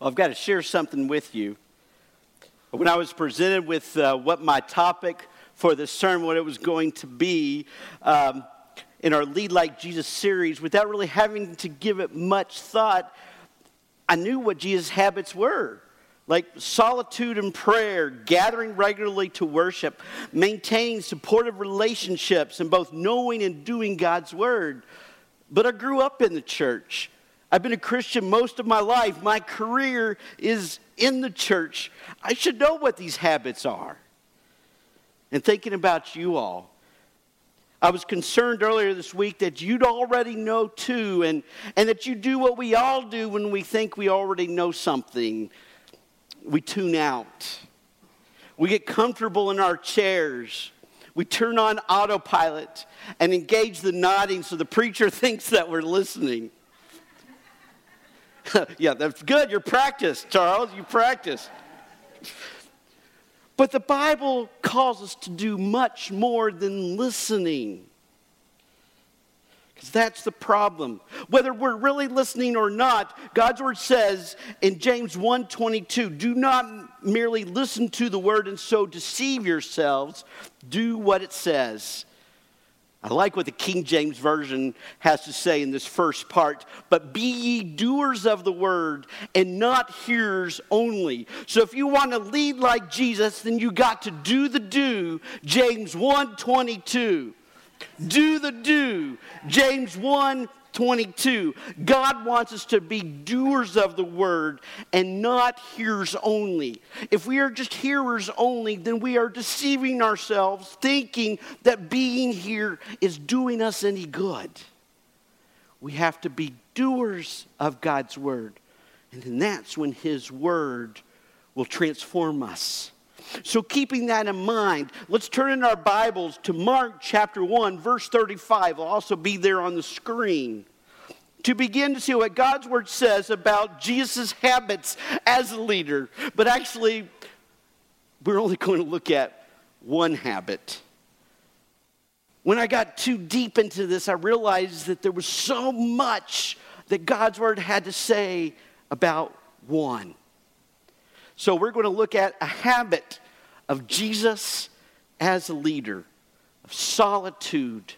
Well, I've got to share something with you. When I was presented with uh, what my topic for the sermon, what it was going to be um, in our Lead Like Jesus series, without really having to give it much thought, I knew what Jesus' habits were like solitude and prayer, gathering regularly to worship, maintaining supportive relationships, and both knowing and doing God's word. But I grew up in the church. I've been a Christian most of my life. My career is in the church. I should know what these habits are. And thinking about you all, I was concerned earlier this week that you'd already know too, and, and that you do what we all do when we think we already know something. We tune out. We get comfortable in our chairs. We turn on autopilot and engage the nodding so the preacher thinks that we're listening. yeah, that's good. You're practiced, Charles. You practiced. But the Bible calls us to do much more than listening. Because that's the problem. Whether we're really listening or not, God's word says in James 1:22, do not merely listen to the word and so deceive yourselves. Do what it says. I like what the King James Version has to say in this first part. But be ye doers of the word and not hearers only. So if you want to lead like Jesus, then you got to do the do. James 1 22. Do the do. James 1 22. God wants us to be doers of the word and not hearers only. If we are just hearers only, then we are deceiving ourselves, thinking that being here is doing us any good. We have to be doers of God's word. And then that's when his word will transform us. So, keeping that in mind, let's turn in our Bibles to Mark chapter 1, verse 35. It'll also be there on the screen to begin to see what God's word says about Jesus' habits as a leader. But actually, we're only going to look at one habit. When I got too deep into this, I realized that there was so much that God's word had to say about one. So we're going to look at a habit of Jesus as a leader of solitude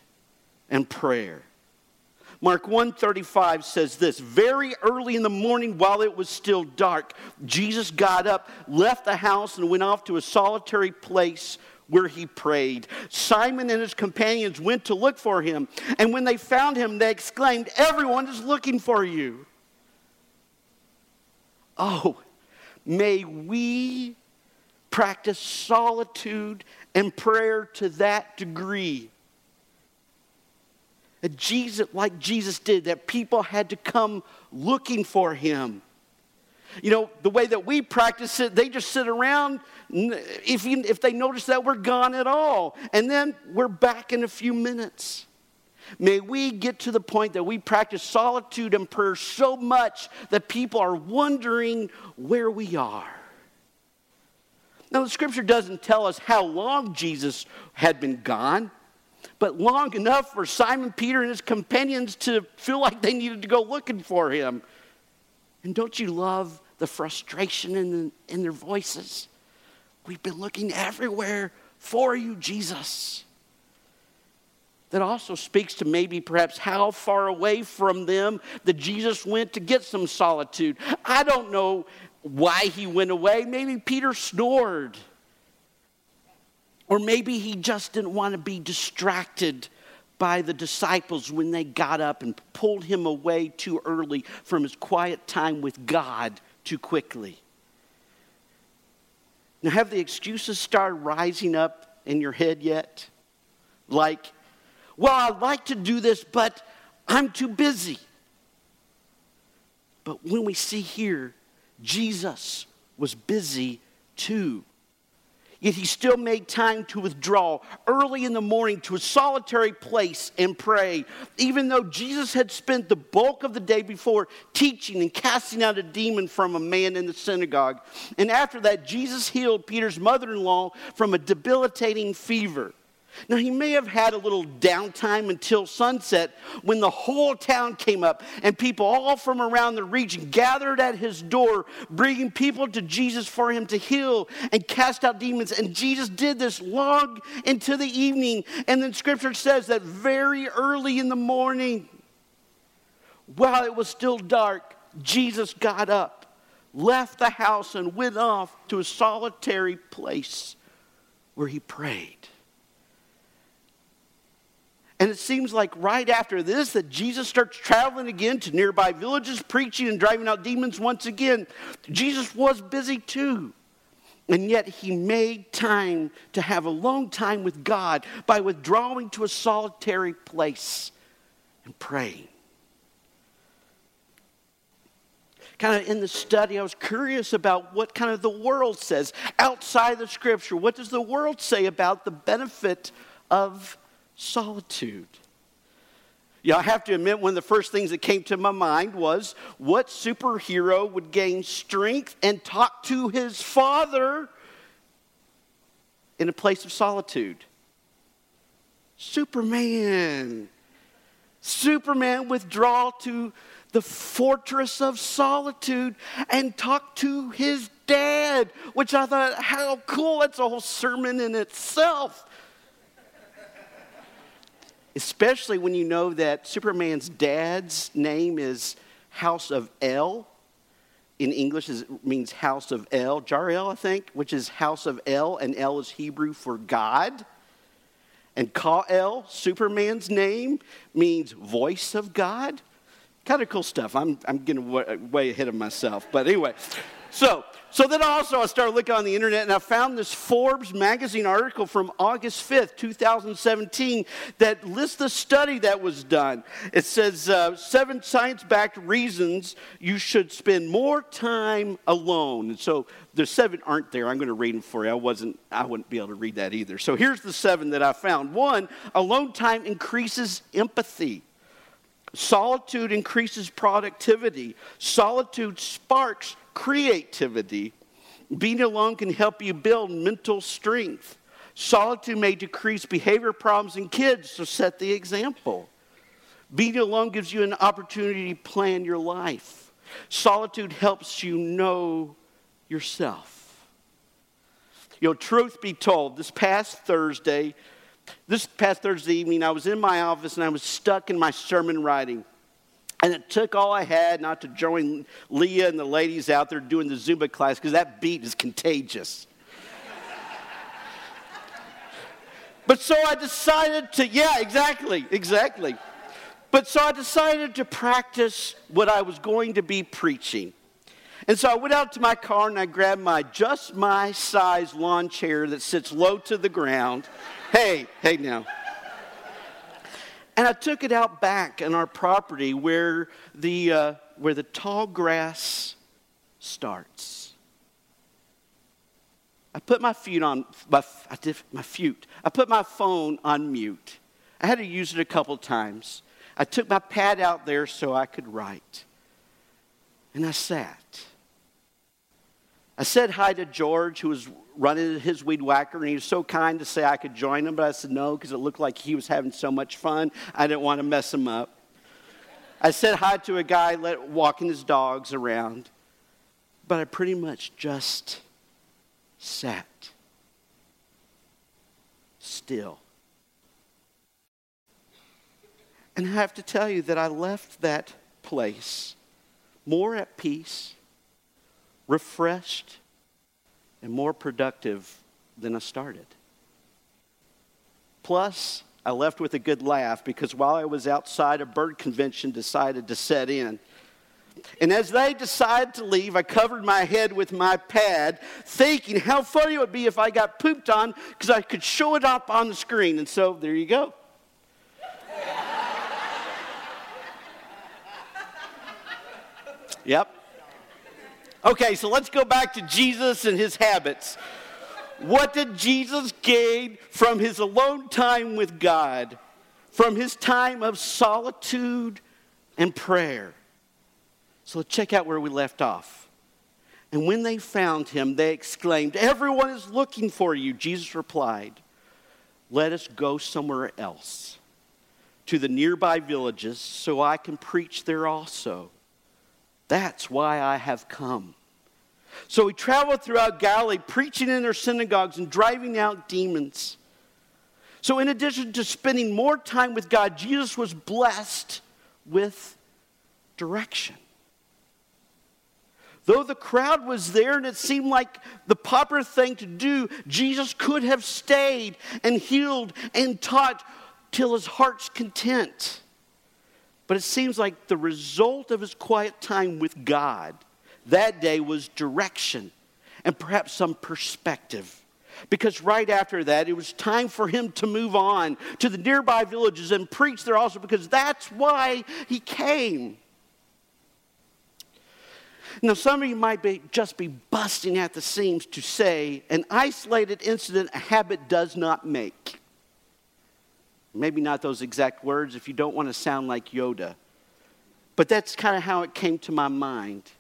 and prayer. Mark 135 says this Very early in the morning, while it was still dark, Jesus got up, left the house, and went off to a solitary place where he prayed. Simon and his companions went to look for him, and when they found him, they exclaimed, Everyone is looking for you. Oh, May we practice solitude and prayer to that degree. That Jesus, like Jesus did, that people had to come looking for him. You know, the way that we practice it, they just sit around if, if they notice that we're gone at all. And then we're back in a few minutes. May we get to the point that we practice solitude and prayer so much that people are wondering where we are. Now, the scripture doesn't tell us how long Jesus had been gone, but long enough for Simon Peter and his companions to feel like they needed to go looking for him. And don't you love the frustration in, in their voices? We've been looking everywhere for you, Jesus that also speaks to maybe perhaps how far away from them that Jesus went to get some solitude. I don't know why he went away. Maybe Peter snored. Or maybe he just didn't want to be distracted by the disciples when they got up and pulled him away too early from his quiet time with God too quickly. Now, have the excuses started rising up in your head yet? Like, well, I'd like to do this, but I'm too busy. But when we see here, Jesus was busy too. Yet he still made time to withdraw early in the morning to a solitary place and pray, even though Jesus had spent the bulk of the day before teaching and casting out a demon from a man in the synagogue. And after that, Jesus healed Peter's mother in law from a debilitating fever. Now, he may have had a little downtime until sunset when the whole town came up and people all from around the region gathered at his door, bringing people to Jesus for him to heal and cast out demons. And Jesus did this long into the evening. And then scripture says that very early in the morning, while it was still dark, Jesus got up, left the house, and went off to a solitary place where he prayed. And it seems like right after this that Jesus starts traveling again to nearby villages, preaching and driving out demons once again. Jesus was busy too. And yet he made time to have a long time with God by withdrawing to a solitary place and praying. Kind of in the study, I was curious about what kind of the world says outside the scripture. What does the world say about the benefit of solitude. Yeah, I have to admit, one of the first things that came to my mind was what superhero would gain strength and talk to his father in a place of solitude? Superman. Superman withdraw to the fortress of solitude and talk to his dad, which I thought, how cool. That's a whole sermon in itself. Especially when you know that Superman's dad's name is House of El. In English, it means House of El, Jor-El, I think, which is House of El, and El is Hebrew for God. And Kal-El, Superman's name, means voice of God. Kind of cool stuff. I'm, I'm getting way, ahead of myself. But anyway, so so then also I started looking on the internet and I found this Forbes magazine article from August 5th, 2017, that lists the study that was done. It says uh, seven science backed reasons you should spend more time alone. And so the seven aren't there. I'm going to read them for you. I wasn't, I wouldn't be able to read that either. So here's the seven that I found. One, alone time increases empathy. Solitude increases productivity. Solitude sparks creativity. Being alone can help you build mental strength. Solitude may decrease behavior problems in kids, so set the example. Being alone gives you an opportunity to plan your life. Solitude helps you know yourself. You know, truth be told, this past Thursday, this past Thursday evening, I was in my office and I was stuck in my sermon writing. And it took all I had not to join Leah and the ladies out there doing the Zumba class because that beat is contagious. but so I decided to, yeah, exactly, exactly. But so I decided to practice what I was going to be preaching. And so I went out to my car and I grabbed my just my size lawn chair that sits low to the ground. Hey, hey now. And I took it out back in our property where the, uh, where the tall grass starts. I put my feet on my, I did, my feet. I put my phone on mute. I had to use it a couple times. I took my pad out there so I could write. And I sat. I said hi to George, who was running his weed whacker, and he was so kind to say I could join him, but I said no because it looked like he was having so much fun. I didn't want to mess him up. I said hi to a guy let, walking his dogs around, but I pretty much just sat still. And I have to tell you that I left that place more at peace, refreshed, and more productive than I started. Plus, I left with a good laugh because while I was outside, a bird convention decided to set in. And as they decided to leave, I covered my head with my pad, thinking how funny it would be if I got pooped on because I could show it up on the screen. And so there you go. yep. Okay, so let's go back to Jesus and his habits. What did Jesus gain from his alone time with God, from his time of solitude and prayer? So let's check out where we left off. And when they found him, they exclaimed, Everyone is looking for you. Jesus replied, let us go somewhere else to the nearby villages so I can preach there also. That's why I have come. So he traveled throughout Galilee, preaching in their synagogues and driving out demons. So, in addition to spending more time with God, Jesus was blessed with direction. Though the crowd was there and it seemed like the proper thing to do, Jesus could have stayed and healed and taught till his heart's content. But it seems like the result of his quiet time with God that day was direction and perhaps some perspective. Because right after that, it was time for him to move on to the nearby villages and preach there also, because that's why he came. Now, some of you might be, just be busting at the seams to say an isolated incident a habit does not make. Maybe not those exact words if you don't want to sound like Yoda. But that's kind of how it came to my mind.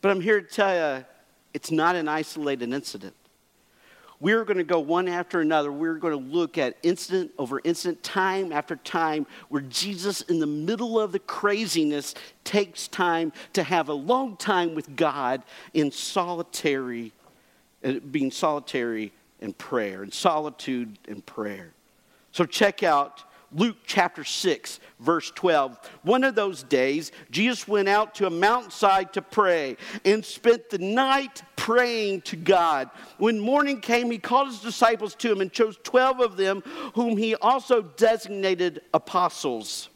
But I'm here to tell you it's not an isolated incident we're going to go one after another. We're going to look at incident over incident, time after time, where Jesus, in the middle of the craziness, takes time to have a long time with God in solitary, uh, being solitary in prayer, in solitude and prayer. So check out Luke chapter 6, verse 12. One of those days, Jesus went out to a mountainside to pray and spent the night praying to God. When morning came, he called his disciples to him and chose 12 of them, whom he also designated apostles.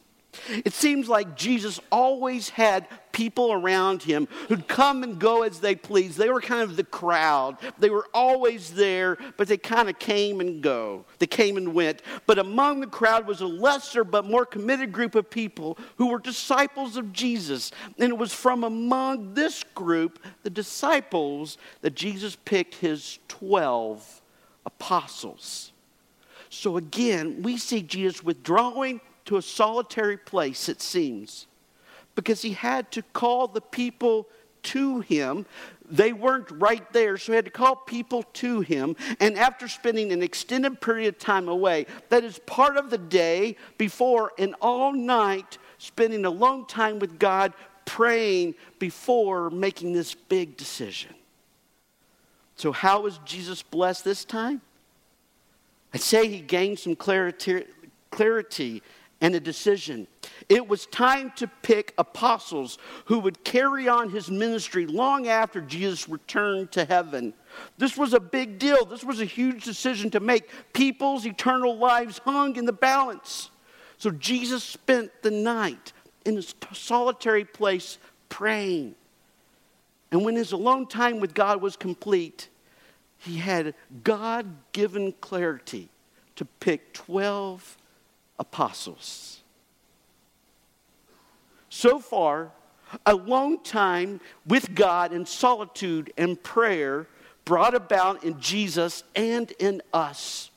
It seems like Jesus always had people around him who'd come and go as they pleased. They were kind of the crowd. They were always there, but they kind of came and go. They came and went. But among the crowd was a lesser but more committed group of people who were disciples of Jesus. And it was from among this group, the disciples, that Jesus picked his 12 apostles. So again, we see Jesus withdrawing to a solitary place, it seems, because he had to call the people to him. They weren't right there, so he had to call people to him. And after spending an extended period of time away, that is part of the day before and all night, spending a long time with God, praying before making this big decision. So, how was Jesus blessed this time? I'd say he gained some clarity, clarity and a decision. It was time to pick apostles who would carry on his ministry long after Jesus returned to heaven. This was a big deal. This was a huge decision to make. People's eternal lives hung in the balance. So Jesus spent the night in a solitary place praying. And when his alone time with God was complete, he had God given clarity to pick 12 apostles. So far, a long time with God in solitude and prayer brought about in Jesus and in us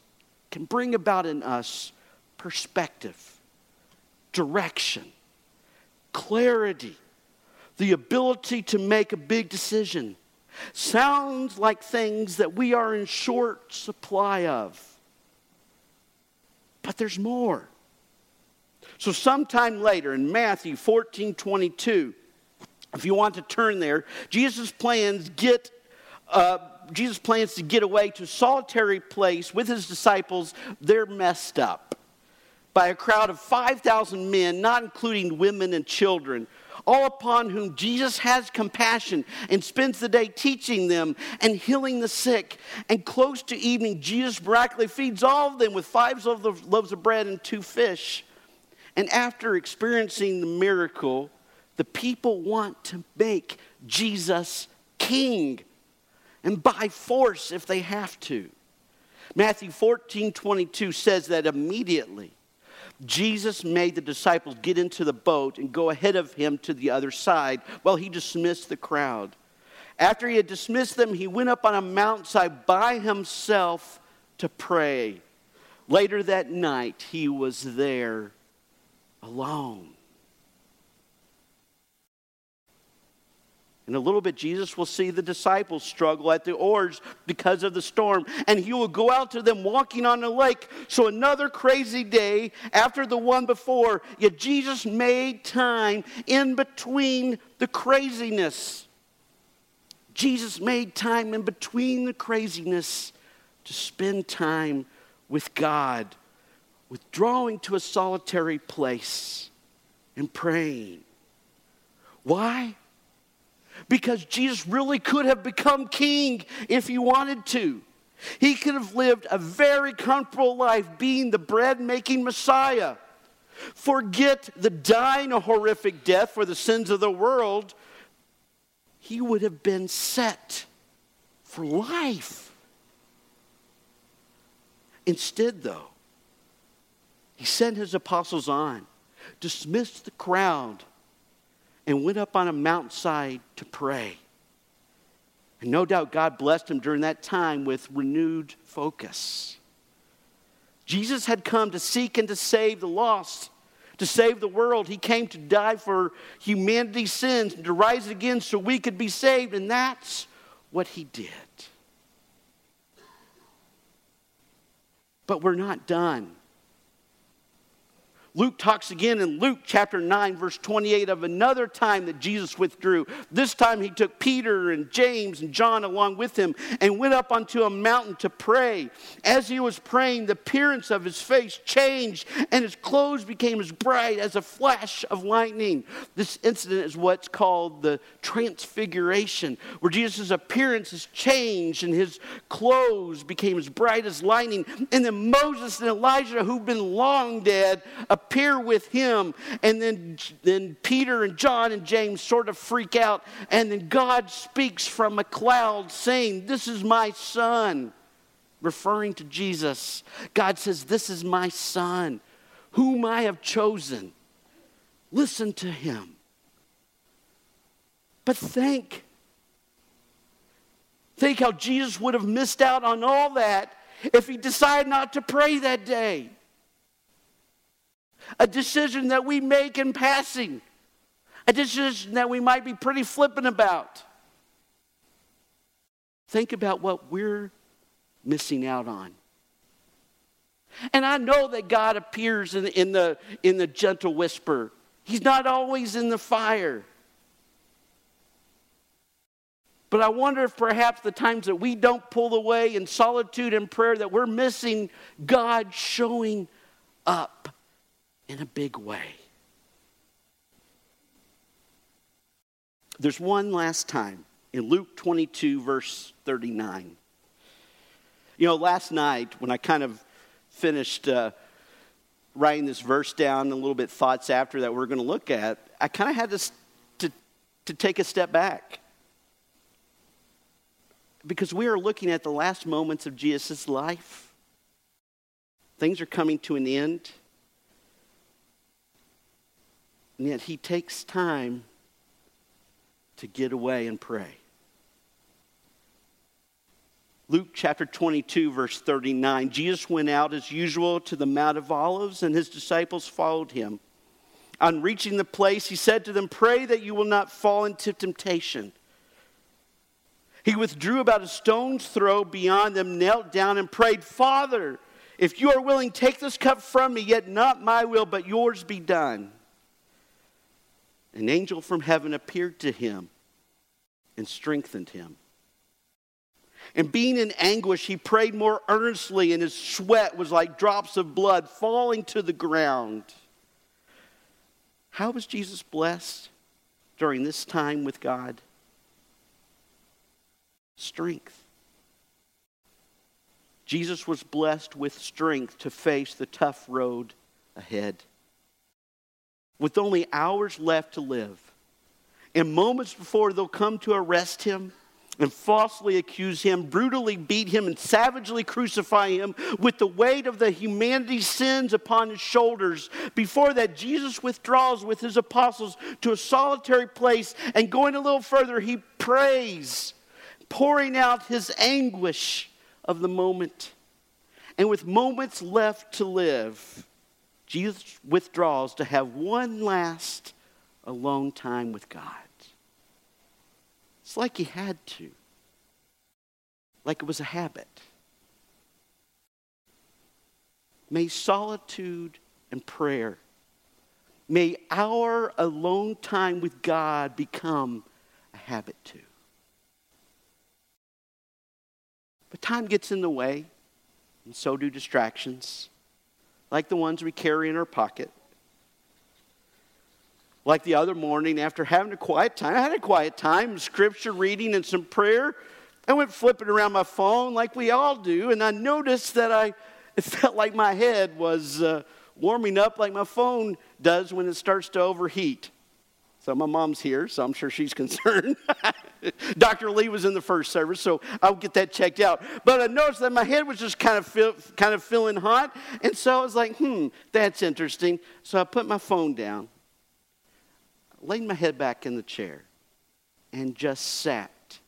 can bring about in us perspective, direction, clarity, the ability to make a big decision. Sounds like things that we are in short supply of. But there's more. So, sometime later in Matthew 14 22, if you want to turn there, Jesus plans get. Uh, Jesus plans to get away to a solitary place with his disciples. They're messed up by a crowd of 5,000 men, not including women and children, all upon whom Jesus has compassion and spends the day teaching them and healing the sick. And close to evening, Jesus miraculously feeds all of them with five loaves of bread and two fish. And after experiencing the miracle, the people want to make Jesus king and by force if they have to. Matthew 14 22 says that immediately Jesus made the disciples get into the boat and go ahead of him to the other side while he dismissed the crowd. After he had dismissed them, he went up on a mountainside by himself to pray. Later that night, he was there alone. In a little bit, Jesus will see the disciples struggle at the oars because of the storm, and he will go out to them walking on the lake. So, another crazy day after the one before, yet Jesus made time in between the craziness. Jesus made time in between the craziness to spend time with God, withdrawing to a solitary place and praying. Why? Because Jesus really could have become king if he wanted to. He could have lived a very comfortable life being the bread making Messiah. Forget the dying a horrific death for the sins of the world. He would have been set for life. Instead, though, he sent his apostles on, dismissed the crowd, and went up on a mountainside to pray. And no doubt God blessed him during that time with renewed focus. Jesus had come to seek and to save the lost, to save the world. He came to die for humanity's sins and to rise again so we could be saved, and that's what he did. But we're not done. Luke talks again in Luke chapter 9, verse 28, of another time that Jesus withdrew. This time he took Peter and James and John along with him and went up onto a mountain to pray. As he was praying, the appearance of his face changed and his clothes became as bright as a flash of lightning. This incident is what's called the transfiguration, where Jesus' appearance is changed and his clothes became as bright as lightning. And then Moses and Elijah, who've been long dead, appear with him. And then, then Peter and John and James sort of freak out. And then God speaks from a cloud saying, This is my son, referring to Jesus. God says, This is my son, whom I have chosen. Listen to him. But think, think how Jesus would have missed out on all that if he decided not to pray that day a decision that we make in passing, a decision that we might be pretty flippant about. Think about what we're missing out on. And I know that God appears in, in, the, in the gentle whisper. He's not always in the fire. But I wonder if perhaps the times that we don't pull away in solitude and prayer that we're missing God showing up in a big way. There's one last time in Luke 22, verse 39. You know, last night when I kind of finished uh, writing this verse down, a little bit thoughts after that we're going to look at, I kind of had to, to, to take a step back. Because we are looking at the last moments of Jesus' life. Things are coming to an end. And yet he takes time to get away and pray. Luke chapter 22, verse 39. Jesus went out as usual to the Mount of Olives, and his disciples followed him. On reaching the place, he said to them, Pray that you will not fall into temptation. He withdrew about a stone's throw beyond them, knelt down, and prayed, Father, if you are willing, take this cup from me, yet not my will, but yours be done an angel from heaven appeared to him and strengthened him. And being in anguish, he prayed more earnestly, and his sweat was like drops of blood falling to the ground. How was Jesus blessed during this time with God? Strength. Jesus was blessed with strength to face the tough road ahead with only hours left to live. And moments before they'll come to arrest him and falsely accuse him, brutally beat him, and savagely crucify him with the weight of the humanity's sins upon his shoulders. Before that, Jesus withdraws with his apostles to a solitary place, and going a little further, he prays, pouring out his anguish of the moment. And with moments left to live, Jesus withdraws to have one last alone time with God. It's like he had to, like it was a habit. May solitude and prayer, may our alone time with God become a habit too. But time gets in the way, and so do distractions, like the ones we carry in our pocket. Like the other morning, after having a quiet time, I had a quiet time, scripture reading and some prayer. I went flipping around my phone like we all do, and I noticed that I it felt like my head was uh, warming up like my phone does when it starts to overheat. So my mom's here, so I'm sure she's concerned. Dr. Lee was in the first service, so I'll get that checked out. But I noticed that my head was just kind of feel, kind of feeling hot, and so I was like, "Hmm, that's interesting." So I put my phone down, laid my head back in the chair, and just sat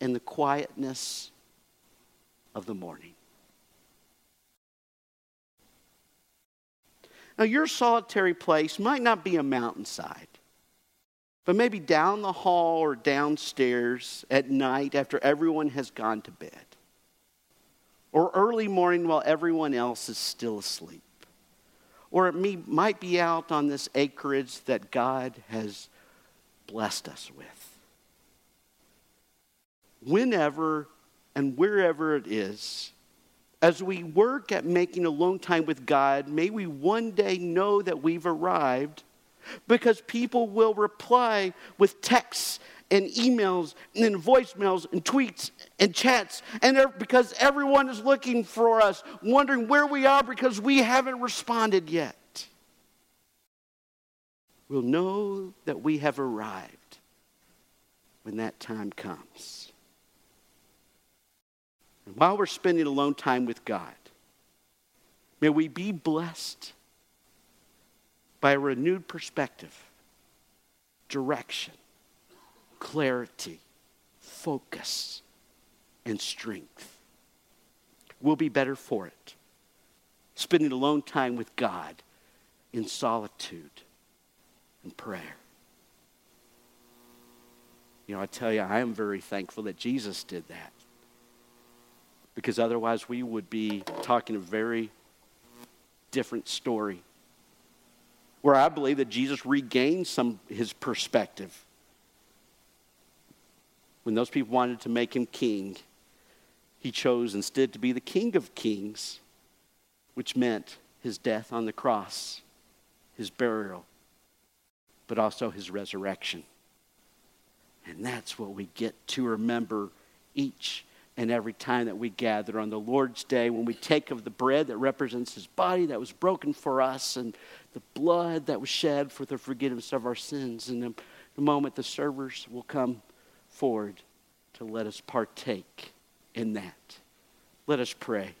in the quietness of the morning. Now, your solitary place might not be a mountainside, but maybe down the hall or downstairs at night after everyone has gone to bed, or early morning while everyone else is still asleep. Or it might be out on this acreage that God has blessed us with. Whenever and wherever it is, as we work at making alone time with God, may we one day know that we've arrived because people will reply with texts and emails and voicemails and tweets and chats. And because everyone is looking for us wondering where we are because we haven't responded yet. We'll know that we have arrived when that time comes. And while we're spending alone time with God, may we be blessed by a renewed perspective, direction, clarity, focus, and strength. We'll be better for it. Spending alone time with God in solitude and prayer. You know, I tell you, I am very thankful that Jesus did that because otherwise we would be talking a very different story. Where I believe that Jesus regained some his perspective. When those people wanted to make him king, he chose instead to be the king of kings, which meant his death on the cross, his burial, but also his resurrection. And that's what we get to remember each and every time that we gather on the Lord's Day, when we take of the bread that represents his body that was broken for us and the blood that was shed for the forgiveness of our sins. And in a moment, the servers will come forward to let us partake in that. Let us pray.